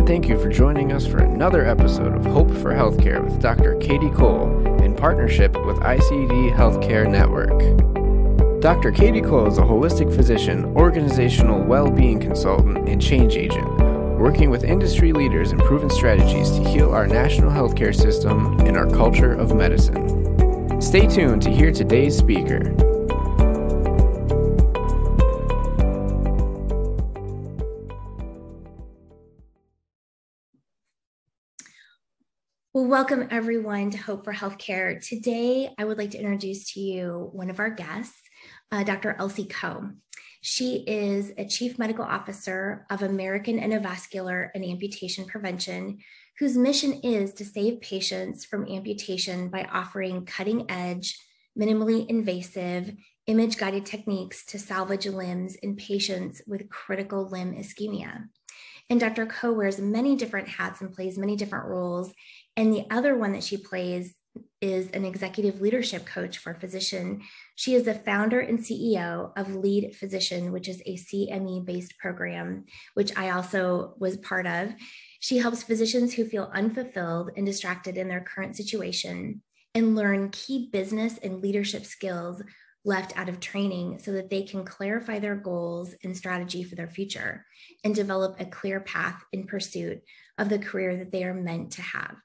and thank you for joining us for another episode of Hope for Healthcare with Dr. Katie Cole in partnership with ICD Healthcare Network. Dr. Katie Cole is a holistic physician, organizational well being consultant, and change agent, working with industry leaders and proven strategies to heal our national healthcare system and our culture of medicine. Stay tuned to hear today's speaker. Well, welcome everyone to Hope for Healthcare. Today, I would like to introduce to you one of our guests, uh, Dr. Elsie Koh. She is a Chief Medical Officer of American Endovascular and Amputation Prevention, whose mission is to save patients from amputation by offering cutting edge, minimally invasive, image guided techniques to salvage limbs in patients with critical limb ischemia. And Dr. Koh wears many different hats and plays many different roles and the other one that she plays is an executive leadership coach for physician. She is the founder and CEO of Lead Physician, which is a CME based program, which I also was part of. She helps physicians who feel unfulfilled and distracted in their current situation and learn key business and leadership skills left out of training so that they can clarify their goals and strategy for their future and develop a clear path in pursuit of the career that they are meant to have.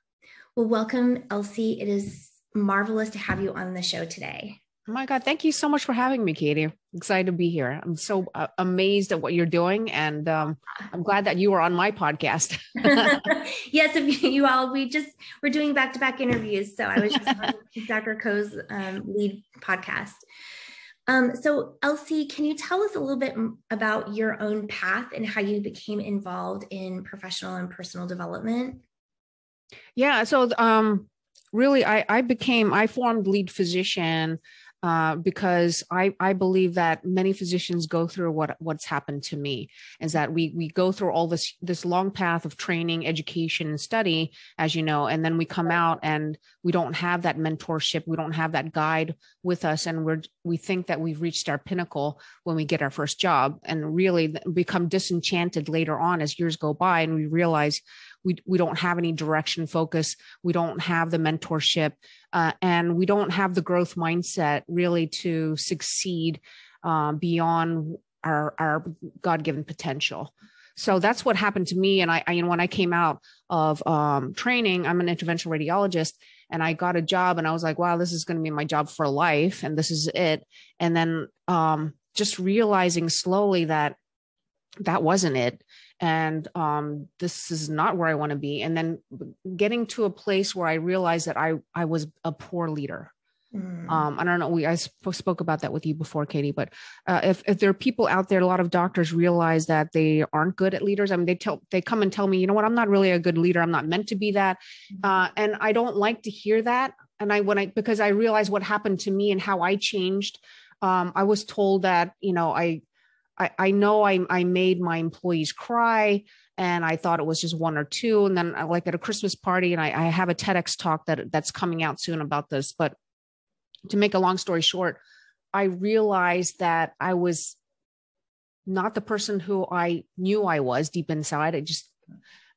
Well, welcome, Elsie. It is marvelous to have you on the show today. Oh my God. Thank you so much for having me, Katie. excited to be here. I'm so uh, amazed at what you're doing. And um, I'm glad that you were on my podcast. yes, if you, you, all, we just, we're doing back to back interviews. So I was just on Dr. Koh's um, lead podcast. Um, so, Elsie, can you tell us a little bit about your own path and how you became involved in professional and personal development? Yeah. So, um, really, I, I became, I formed lead physician uh, because I, I believe that many physicians go through what what's happened to me is that we we go through all this this long path of training, education, and study, as you know, and then we come out and we don't have that mentorship, we don't have that guide with us, and we're we think that we've reached our pinnacle when we get our first job, and really become disenchanted later on as years go by, and we realize we, we don't have any direction focus. We don't have the mentorship uh, and we don't have the growth mindset really to succeed uh, beyond our, our god-given potential. So that's what happened to me and i, I you know when i came out of um, training i'm an interventional radiologist and i got a job and i was like wow this is going to be my job for life and this is it. And then um, just realizing slowly that that wasn't it and um, this is not where i want to be. And then getting to a place where i realized that i i was a poor leader. Mm. um, i don't know we i sp- spoke about that with you before katie but uh, if, if there are people out there a lot of doctors realize that they aren't good at leaders. I mean they tell they come and tell me you know what? I'm not really a good leader. I'm not meant to be that. Mm-hmm. uh, and i don't like to hear that. And i when i because i realized what happened to me and how i changed um, i was told that you know i I, I know I, I made my employees cry and I thought it was just one or two. And then uh, like at a Christmas party, and I, I have a TEDx talk that that's coming out soon about this. But to make a long story short, I realized that I was not the person who I knew I was deep inside. I just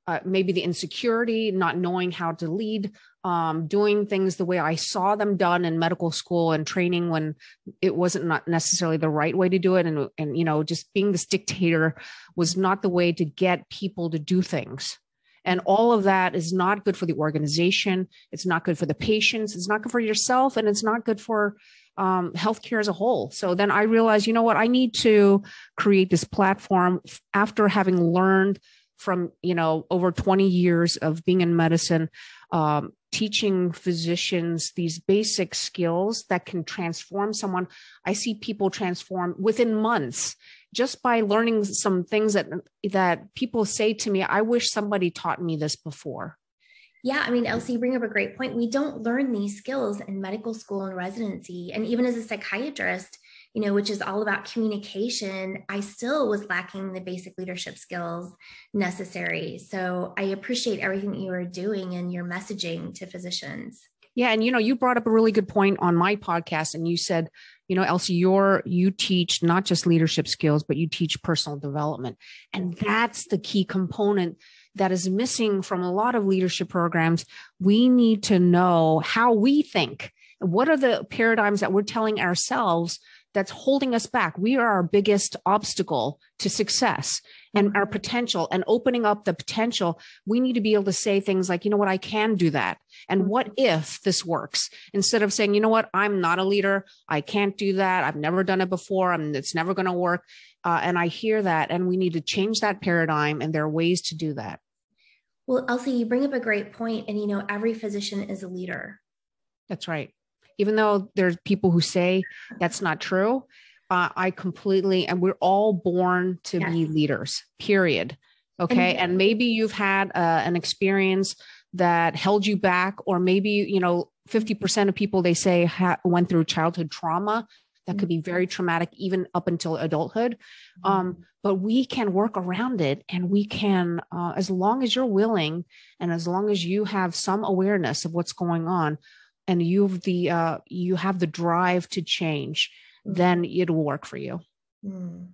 uh, maybe the insecurity, not knowing how to lead, um, doing things the way I saw them done in medical school and training when it wasn't not necessarily the right way to do it, and and you know just being this dictator was not the way to get people to do things. And all of that is not good for the organization. It's not good for the patients. It's not good for yourself, and it's not good for um, healthcare as a whole. So then I realized, you know what, I need to create this platform after having learned from you know over 20 years of being in medicine um, teaching physicians these basic skills that can transform someone i see people transform within months just by learning some things that that people say to me i wish somebody taught me this before yeah, I mean, Elsie, you bring up a great point. We don't learn these skills in medical school and residency. And even as a psychiatrist, you know, which is all about communication, I still was lacking the basic leadership skills necessary. So I appreciate everything that you are doing and your messaging to physicians. Yeah, and you know, you brought up a really good point on my podcast, and you said, you know, Elsie, you're you teach not just leadership skills, but you teach personal development, and that's the key component that is missing from a lot of leadership programs. We need to know how we think. What are the paradigms that we're telling ourselves that's holding us back? We are our biggest obstacle to success and our potential and opening up the potential. We need to be able to say things like, you know what, I can do that. And what if this works? Instead of saying, you know what, I'm not a leader. I can't do that. I've never done it before. and it's never going to work. Uh, and I hear that, and we need to change that paradigm. And there are ways to do that. Well, Elsie, you bring up a great point, and you know, every physician is a leader. That's right. Even though there's people who say that's not true, uh, I completely, and we're all born to yes. be leaders. Period. Okay, and, and maybe you've had uh, an experience that held you back, or maybe you know, fifty percent of people they say ha- went through childhood trauma that could be very traumatic even up until adulthood mm-hmm. um, but we can work around it and we can uh, as long as you're willing and as long as you have some awareness of what's going on and you've the uh, you have the drive to change mm-hmm. then it'll work for you mm.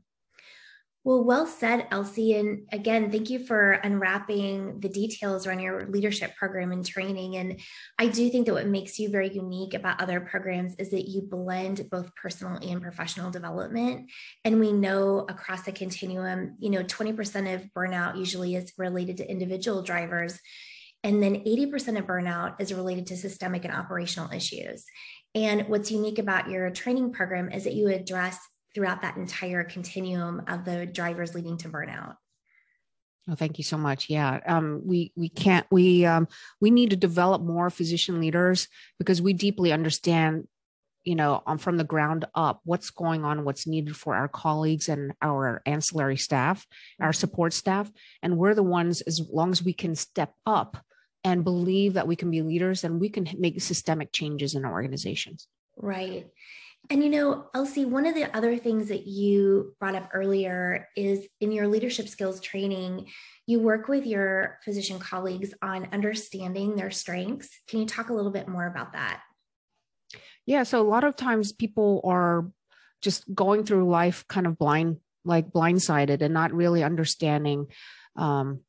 Well, well said, Elsie. And again, thank you for unwrapping the details around your leadership program and training. And I do think that what makes you very unique about other programs is that you blend both personal and professional development. And we know across the continuum, you know, 20% of burnout usually is related to individual drivers. And then 80% of burnout is related to systemic and operational issues. And what's unique about your training program is that you address throughout that entire continuum of the drivers leading to burnout. Oh, thank you so much. Yeah, um, we we can't we um, we need to develop more physician leaders because we deeply understand, you know, um, from the ground up what's going on, what's needed for our colleagues and our ancillary staff, our mm-hmm. support staff, and we're the ones as long as we can step up and believe that we can be leaders, and we can make systemic changes in our organizations. Right. And you know, Elsie, one of the other things that you brought up earlier is in your leadership skills training, you work with your physician colleagues on understanding their strengths. Can you talk a little bit more about that? Yeah, so a lot of times people are just going through life kind of blind, like blindsided, and not really understanding um,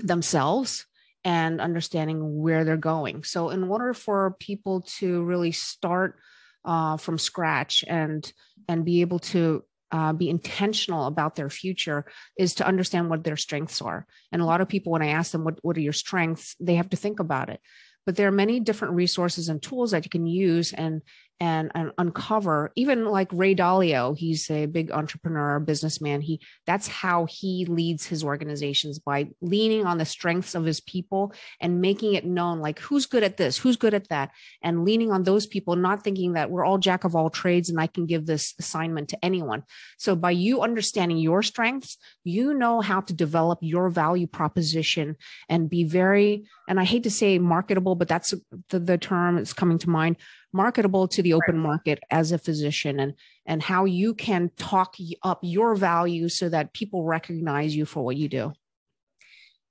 themselves and understanding where they're going. So, in order for people to really start uh, from scratch and and be able to uh, be intentional about their future is to understand what their strengths are. And a lot of people, when I ask them what what are your strengths, they have to think about it. But there are many different resources and tools that you can use and and, and uncover even like ray dalio he's a big entrepreneur businessman. He that's how he leads his organizations by leaning on the strengths of his people and making it known like who's good at this who's good at that and leaning on those people not thinking that we're all jack of all trades and i can give this assignment to anyone. So by you understanding your strengths you know how to develop your value proposition and be very and i hate to say marketable but that's the, the term that's coming to mind marketable to the open market as a physician and and how you can talk up your value so that people recognize you for what you do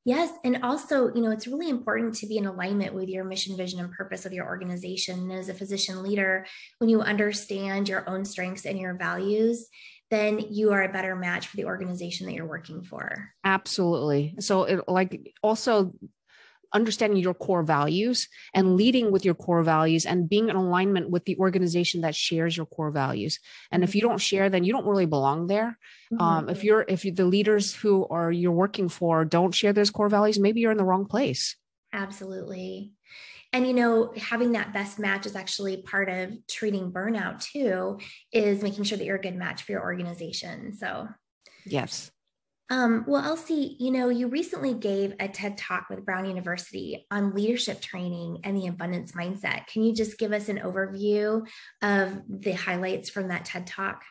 Yes. And also, you know, it's really important to be in alignment with your mission, vision, and purpose of your organization. And as a physician leader, when you understand your own strengths and your values, then you are a better match for the organization that you're working for. Absolutely. So, it, like, also understanding your core values and leading with your core values and being in alignment with the organization that shares your core values. And if you don't share, then you don't really belong there. Mm-hmm. Um, if you're if you, the leaders who are you're working for don't share those core values, maybe you're in the wrong place. Absolutely. And you know, having that best match is actually part of treating burnout too, is making sure that you're a good match for your organization. So, yes. Um, well, Elsie, you know, you recently gave a TED talk with Brown University on leadership training and the abundance mindset. Can you just give us an overview of the highlights from that TED talk?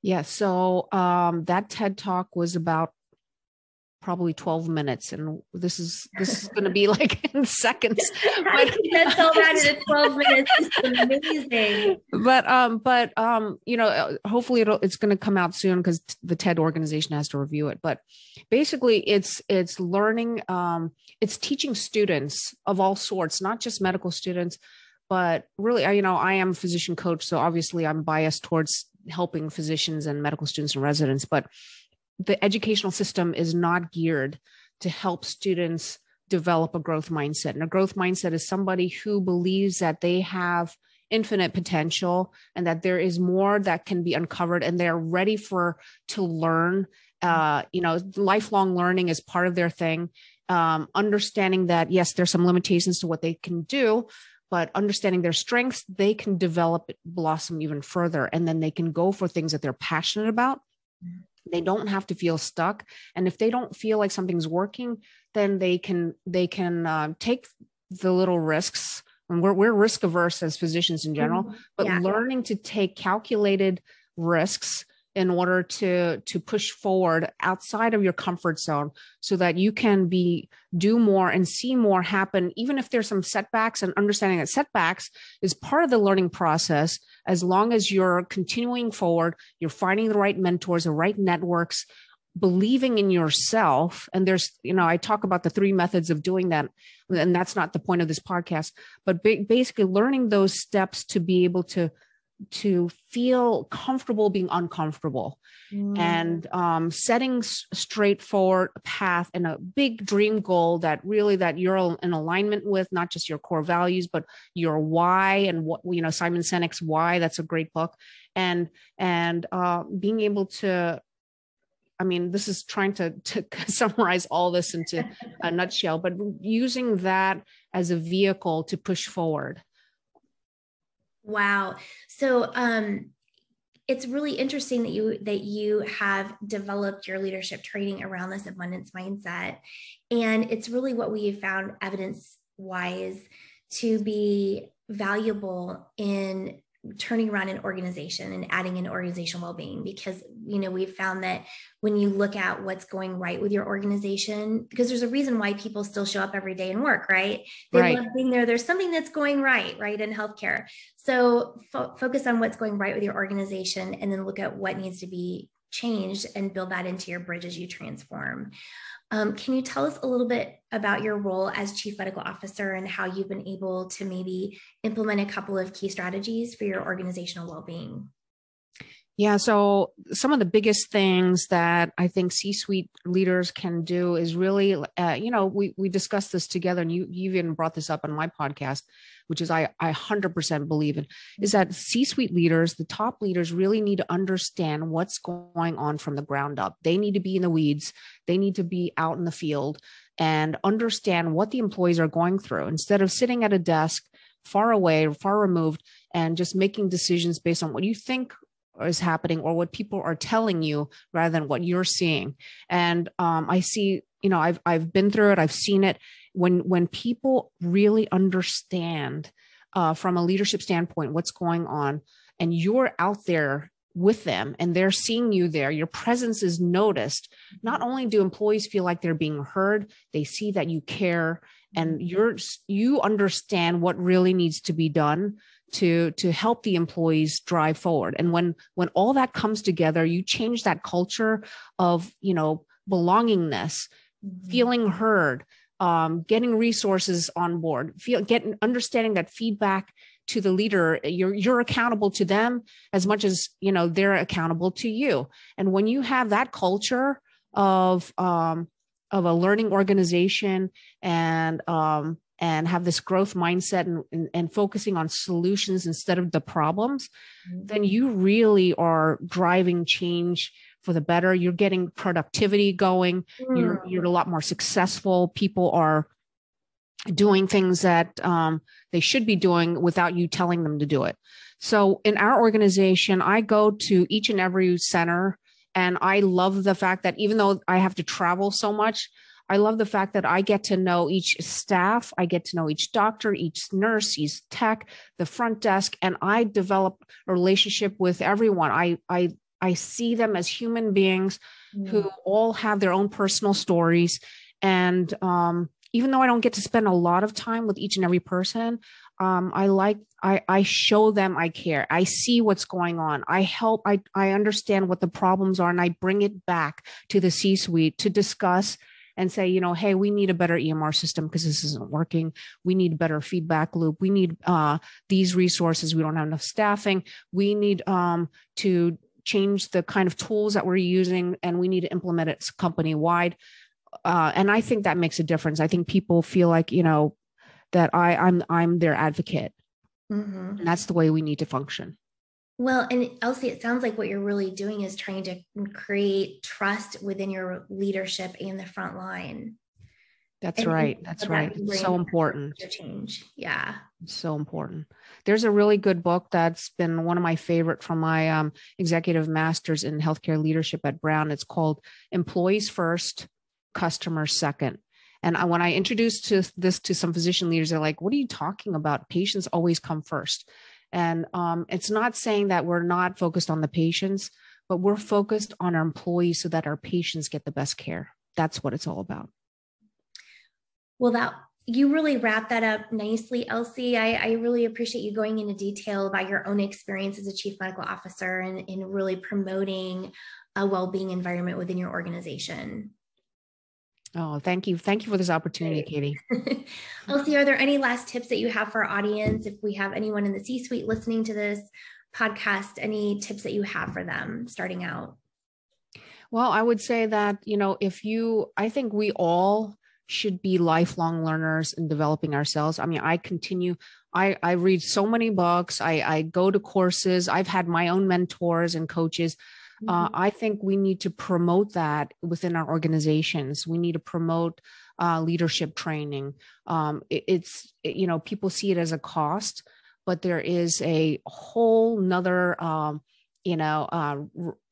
Yeah, so um, that TED talk was about probably 12 minutes and this is this is going to be like in seconds. But, that's all that in 12 minutes. It's amazing. But um but um you know hopefully it'll it's going to come out soon because the ted organization has to review it. But basically it's it's learning um it's teaching students of all sorts not just medical students but really you know i am a physician coach so obviously i'm biased towards helping physicians and medical students and residents but the educational system is not geared to help students develop a growth mindset. And a growth mindset is somebody who believes that they have infinite potential and that there is more that can be uncovered and they're ready for to learn uh, you know lifelong learning is part of their thing um, understanding that yes there's some limitations to what they can do but understanding their strengths they can develop blossom even further and then they can go for things that they're passionate about. They don't have to feel stuck and if they don't feel like something's working then they can they can uh, take the little risks and we're, we're risk averse as physicians in general mm-hmm. but yeah. learning to take calculated risks in order to to push forward outside of your comfort zone so that you can be do more and see more happen even if there's some setbacks and understanding that setbacks is part of the learning process. As long as you're continuing forward you're finding the right mentors the right networks believing in yourself. And there's you know i talk about the three methods of doing that and that's not the point of this podcast but ba- basically learning those steps to be able to to feel comfortable being uncomfortable mm. and um, setting s- straightforward path and a big dream goal that really that you're in alignment with not just your core values but your why and what you know simon sinek's why that's a great book and and uh, being able to I mean, this is trying to, to summarize all this into a nutshell, but using that as a vehicle to push forward. Wow. So um, it's really interesting that you that you have developed your leadership training around this abundance mindset, and it's really what we found evidence wise to be valuable in turning around an organization and adding in organizational well-being because you know we've found that when you look at what's going right with your organization because there's a reason why people still show up every day and work right? They right. love being there. There's something that's going right right in healthcare. So fo- focus on what's going right with your organization and then look at what needs to be changed and build that into your bridge as you transform um, can you tell us a little bit about your role as Chief Medical Officer and how you've been able to maybe implement a couple of key strategies for your organizational well being? Yeah, so some of the biggest things that I think C-suite leaders can do is really, uh, you know, we we discussed this together, and you you even brought this up on my podcast, which is I I hundred percent believe in, is that C-suite leaders, the top leaders, really need to understand what's going on from the ground up. They need to be in the weeds. They need to be out in the field and understand what the employees are going through instead of sitting at a desk far away, far removed, and just making decisions based on what you think is happening or what people are telling you rather than what you're seeing. And um, i see you know i've i've been through it. I've seen it. When when people really understand uh, from a leadership standpoint what's going on and you're out there with them and they're seeing you there your presence is noticed. Not only do employees feel like they're being heard they see that you care and you're you understand what really needs to be done to to help the employees drive forward and when when all that comes together you change that culture of you know belongingness mm-hmm. feeling heard um, getting resources on board feel getting understanding that feedback to the leader you're you're accountable to them as much as you know they're accountable to you and when you have that culture of um of a learning organization and um and have this growth mindset and, and, and, focusing on solutions instead of the problems, mm-hmm. then you really are driving change for the better. You're getting productivity going. Mm. You're, you're a lot more successful. People are doing things that um, they should be doing without you telling them to do it. So in our organization, I go to each and every center and I love the fact that even though I have to travel so much, I love the fact that I get to know each staff, I get to know each doctor, each nurse, each tech, the front desk, and I develop a relationship with everyone. I I I see them as human beings mm. who all have their own personal stories. And um, even though I don't get to spend a lot of time with each and every person, um, I like I, I show them I care. I see what's going on. I help. I I understand what the problems are, and I bring it back to the C-suite to discuss and say, you know, hey, we need a better EMR system because this isn't working. We need a better feedback loop. We need uh, these resources. We don't have enough staffing. We need um, to change the kind of tools that we're using, and we need to implement it company wide. uh, and I think that makes a difference. I think people feel like you know that I I'm I'm their advocate, mm-hmm. and that's the way we need to function. Well, and Elsie, it sounds like what you're really doing is trying to create trust within your leadership and the front line. That's and right. That's right. It's so important. Change. Yeah. So important. There's a really good book that's been one of my favorite from my um, executive masters in healthcare leadership at Brown. It's called Employees First, Customers Second. And I, when I introduced to this to some physician leaders, they're like, "What are you talking about? Patients always come first. And um, it's not saying that we're not focused on the patients, but we're focused on our employees so that our patients get the best care. That's what it's all about. Well, that you really wrap that up nicely, Elsie. I, I, really appreciate you going into detail about your own experience as a chief medical officer and in really promoting a well-being environment within your organization. Oh, thank you. Thank you for this opportunity, Katie. Elsie, are there any last tips that you have for our audience? If we have anyone in the C suite listening to this podcast, any tips that you have for them starting out? Well, I would say that, you know, if you, I think we all should be lifelong learners in developing ourselves. I mean, I continue, I, I read so many books, I, I go to courses, I've had my own mentors and coaches. Uh, mm-hmm. Uh, I think we need to promote that within our organizations. We need to promote uh, leadership training. Um, it, it's, it, you know, people see it as a cost, but there is a whole nother, um, you know, uh,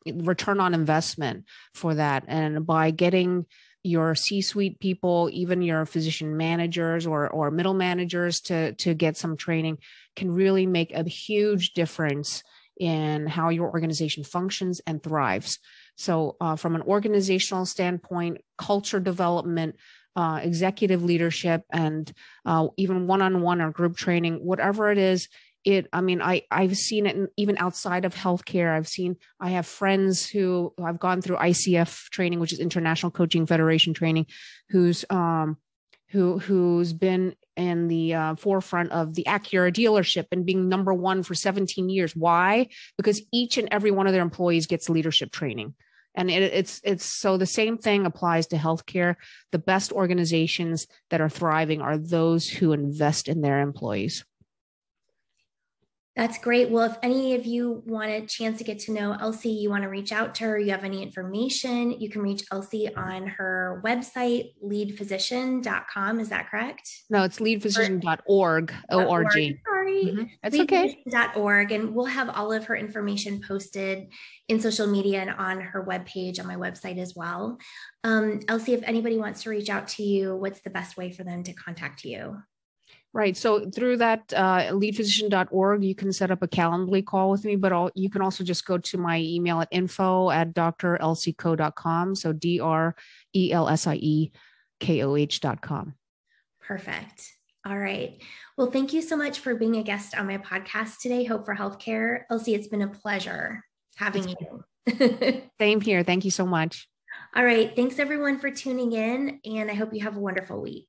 return on investment for that. And by getting, your C-suite people, even your physician managers or or middle managers to to get some training can really make a huge difference in how your organization functions and thrives. So, uh, from an organizational standpoint, culture development, uh, executive leadership, and uh, even one-on-one or group training, whatever it is, it i mean i i've seen it in, even outside of healthcare i've seen i have friends who i've gone through icf training which is international coaching federation training who's um who who's been in the uh, forefront of the Acura dealership and being number one for 17 years. Why? Because each and every one of their employees gets leadership training. And it, it's it's so the same thing applies to healthcare. The best organizations that are thriving are those who invest in their employees. That's great. Well, if any of you want a chance to get to know Elsie, you want to reach out to her, you have any information, you can reach Elsie on her website, leadphysician.com. Is that correct? No, it's leadphysician.org. O-R-G. Sorry. Mm-hmm. That's okay. .org. And we'll have all of her information posted in social media and on her webpage on my website as well. Um, Elsie, if anybody wants to reach out to you, what's the best way for them to contact you? Right. So through that uh, leadphysician.org, you can set up a Calendly call with me, but all, you can also just go to my email at info at drelsiekoh.com. So D R E L S I E K O H.com. Perfect. All right. Well, thank you so much for being a guest on my podcast today, Hope for Healthcare. Elsie, it's been a pleasure having you. Same here. Thank you so much. All right. Thanks everyone for tuning in, and I hope you have a wonderful week.